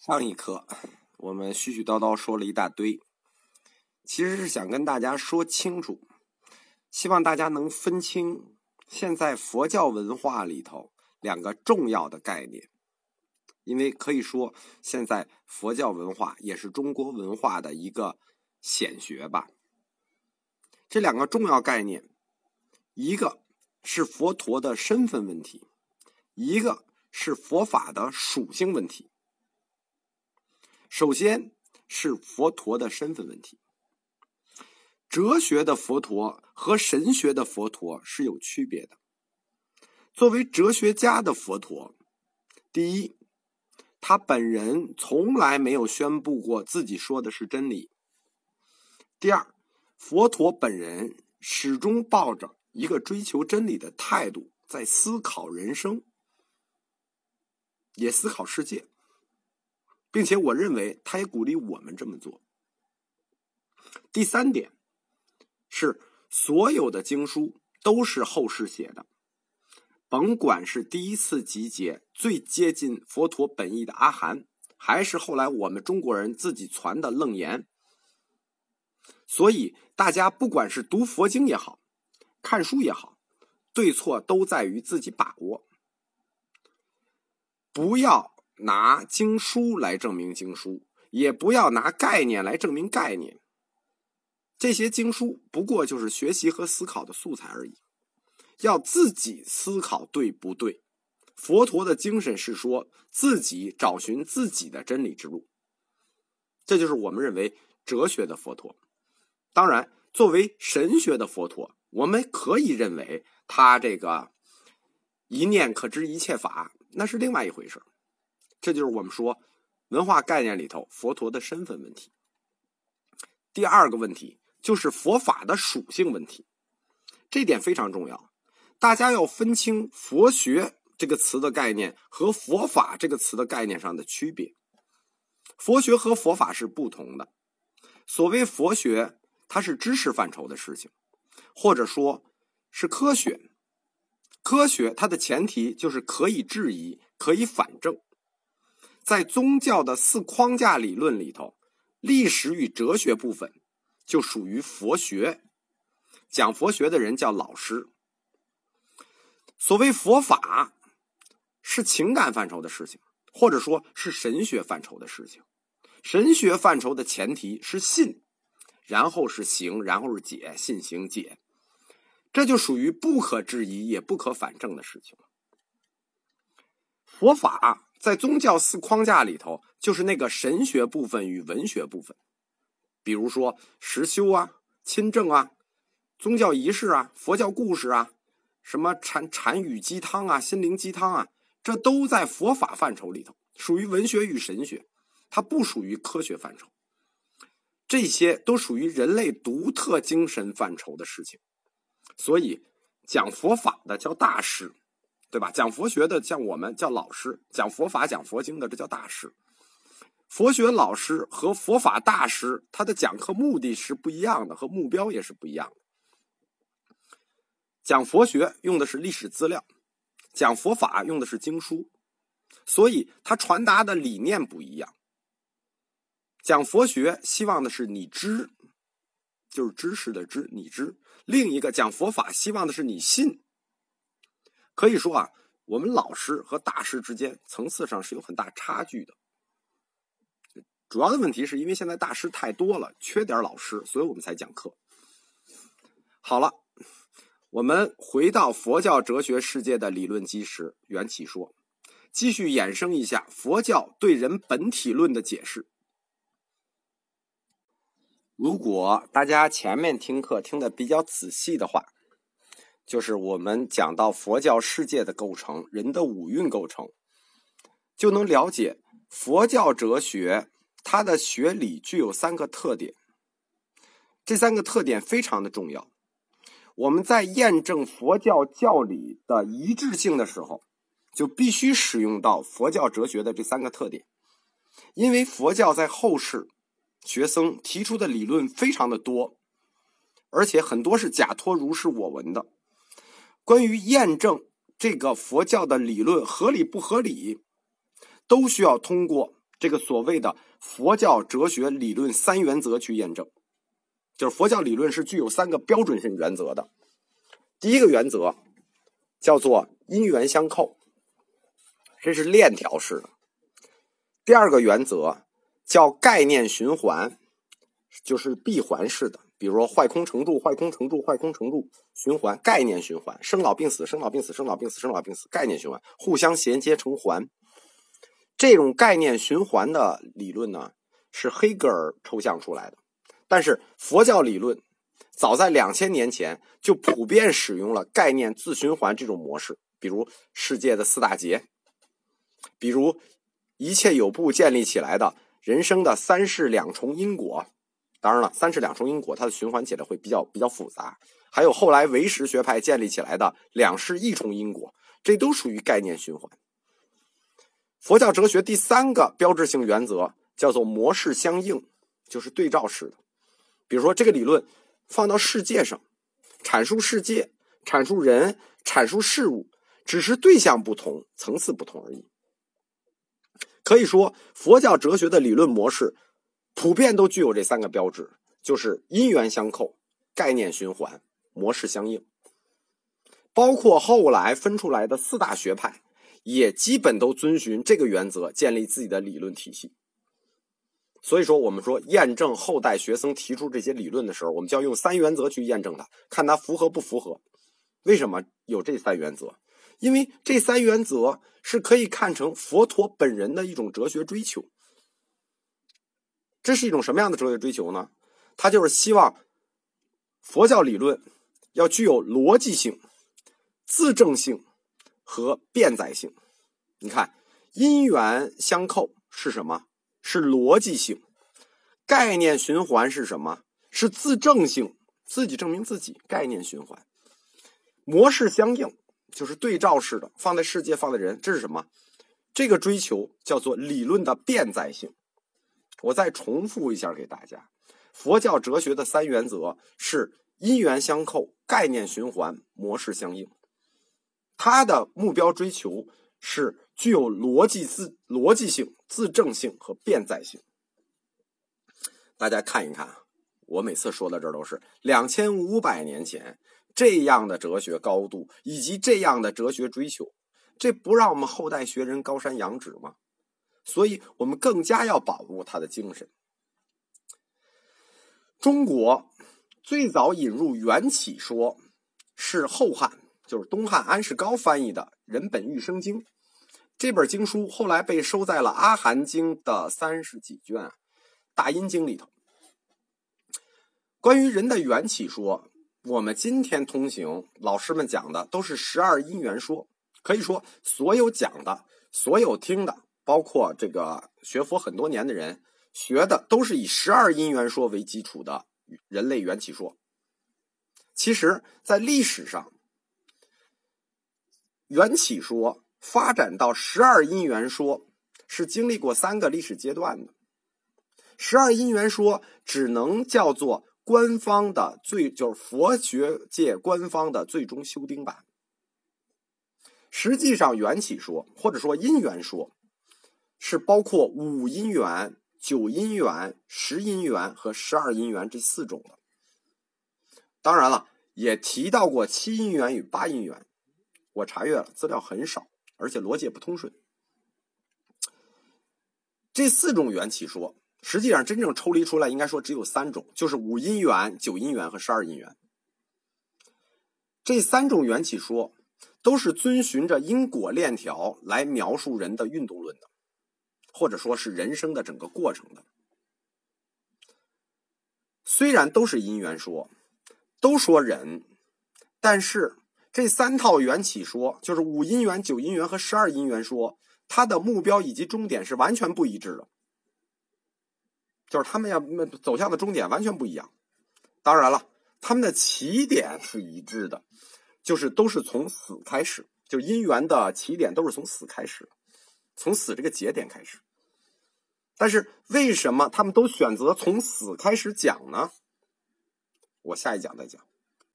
上一课我们絮絮叨叨说了一大堆，其实是想跟大家说清楚，希望大家能分清现在佛教文化里头两个重要的概念，因为可以说现在佛教文化也是中国文化的一个显学吧。这两个重要概念，一个是佛陀的身份问题，一个是佛法的属性问题。首先是佛陀的身份问题。哲学的佛陀和神学的佛陀是有区别的。作为哲学家的佛陀，第一，他本人从来没有宣布过自己说的是真理；第二，佛陀本人始终抱着一个追求真理的态度，在思考人生，也思考世界。并且我认为，他也鼓励我们这么做。第三点是，所有的经书都是后世写的，甭管是第一次集结最接近佛陀本意的阿含，还是后来我们中国人自己传的楞严。所以，大家不管是读佛经也好，看书也好，对错都在于自己把握，不要。拿经书来证明经书，也不要拿概念来证明概念。这些经书不过就是学习和思考的素材而已，要自己思考对不对？佛陀的精神是说自己找寻自己的真理之路，这就是我们认为哲学的佛陀。当然，作为神学的佛陀，我们可以认为他这个一念可知一切法，那是另外一回事。这就是我们说文化概念里头佛陀的身份问题。第二个问题就是佛法的属性问题，这点非常重要。大家要分清“佛学”这个词的概念和“佛法”这个词的概念上的区别。佛学和佛法是不同的。所谓佛学，它是知识范畴的事情，或者说是科学。科学它的前提就是可以质疑，可以反证。在宗教的四框架理论里头，历史与哲学部分就属于佛学，讲佛学的人叫老师。所谓佛法，是情感范畴的事情，或者说是神学范畴的事情。神学范畴的前提是信，然后是行，然后是解，信行解，这就属于不可质疑也不可反证的事情。佛法。在宗教四框架里头，就是那个神学部分与文学部分，比如说实修啊、亲政啊、宗教仪式啊、佛教故事啊、什么禅禅语鸡汤啊、心灵鸡汤啊，这都在佛法范畴里头，属于文学与神学，它不属于科学范畴。这些都属于人类独特精神范畴的事情，所以讲佛法的叫大师。对吧？讲佛学的像我们叫老师，讲佛法、讲佛经的这叫大师。佛学老师和佛法大师，他的讲课目的是不一样的，和目标也是不一样的。讲佛学用的是历史资料，讲佛法用的是经书，所以他传达的理念不一样。讲佛学希望的是你知，就是知识的知，你知；另一个讲佛法希望的是你信。可以说啊，我们老师和大师之间层次上是有很大差距的。主要的问题是因为现在大师太多了，缺点老师，所以我们才讲课。好了，我们回到佛教哲学世界的理论基石缘起说，继续衍生一下佛教对人本体论的解释。如果大家前面听课听的比较仔细的话。就是我们讲到佛教世界的构成，人的五蕴构成，就能了解佛教哲学它的学理具有三个特点。这三个特点非常的重要。我们在验证佛教教理的一致性的时候，就必须使用到佛教哲学的这三个特点。因为佛教在后世学僧提出的理论非常的多，而且很多是假托如是我闻的。关于验证这个佛教的理论合理不合理，都需要通过这个所谓的佛教哲学理论三原则去验证。就是佛教理论是具有三个标准性原则的。第一个原则叫做因缘相扣，这是链条式的。第二个原则叫概念循环，就是闭环式的。比如说坏空成住，坏空成住，坏空成住，循环概念循环，生老病死，生老病死，生老病死，生老病死，概念循环，互相衔接成环。这种概念循环的理论呢，是黑格尔抽象出来的。但是佛教理论早在两千年前就普遍使用了概念自循环这种模式，比如世界的四大劫，比如一切有部建立起来的人生的三世两重因果。当然了，三世两重因果它的循环起来会比较比较复杂。还有后来唯识学派建立起来的两世一重因果，这都属于概念循环。佛教哲学第三个标志性原则叫做模式相应，就是对照式的。比如说，这个理论放到世界上，阐述世界、阐述人、阐述事物，只是对象不同、层次不同而已。可以说，佛教哲学的理论模式普遍都具有这三个标志，就是因缘相扣、概念循环、模式相应。包括后来分出来的四大学派，也基本都遵循这个原则建立自己的理论体系。所以说，我们说验证后代学生提出这些理论的时候，我们就要用三原则去验证它，看它符合不符合。为什么有这三原则？因为这三原则是可以看成佛陀本人的一种哲学追求。这是一种什么样的哲学追求呢？他就是希望佛教理论要具有逻辑性、自证性和变载性。你看，因缘相扣是什么？是逻辑性，概念循环是什么？是自证性，自己证明自己。概念循环，模式相应，就是对照式的，放在世界，放在人，这是什么？这个追求叫做理论的变载性。我再重复一下给大家：佛教哲学的三原则是因缘相扣、概念循环、模式相应。它的目标追求是。具有逻辑自逻辑性、自证性和变在性。大家看一看，我每次说到这儿都是两千五百年前这样的哲学高度以及这样的哲学追求，这不让我们后代学人高山仰止吗？所以我们更加要保护他的精神。中国最早引入缘起说是后汉，就是东汉安世高翻译的《人本欲生经》。这本经书后来被收在了《阿含经》的三十几卷《大阴经》里头。关于人的缘起说，我们今天通行老师们讲的都是十二因缘说。可以说，所有讲的、所有听的，包括这个学佛很多年的人学的，都是以十二因缘说为基础的人类缘起说。其实，在历史上，缘起说。发展到十二因缘说，是经历过三个历史阶段的。十二因缘说只能叫做官方的最，就是佛学界官方的最终修订版。实际上，缘起说或者说因缘说，是包括五因缘、九因缘、十因缘和十二因缘这四种的。当然了，也提到过七因缘与八因缘。我查阅了，资料很少。而且逻辑也不通顺。这四种缘起说，实际上真正抽离出来，应该说只有三种，就是五因缘、九因缘和十二因缘。这三种缘起说，都是遵循着因果链条来描述人的运动论的，或者说是人生的整个过程的。虽然都是因缘说，都说人，但是。这三套缘起说，就是五因缘、九因缘和十二因缘说，它的目标以及终点是完全不一致的，就是他们要走向的终点完全不一样。当然了，他们的起点是一致的，就是都是从死开始，就因缘的起点都是从死开始，从死这个节点开始。但是为什么他们都选择从死开始讲呢？我下一讲再讲。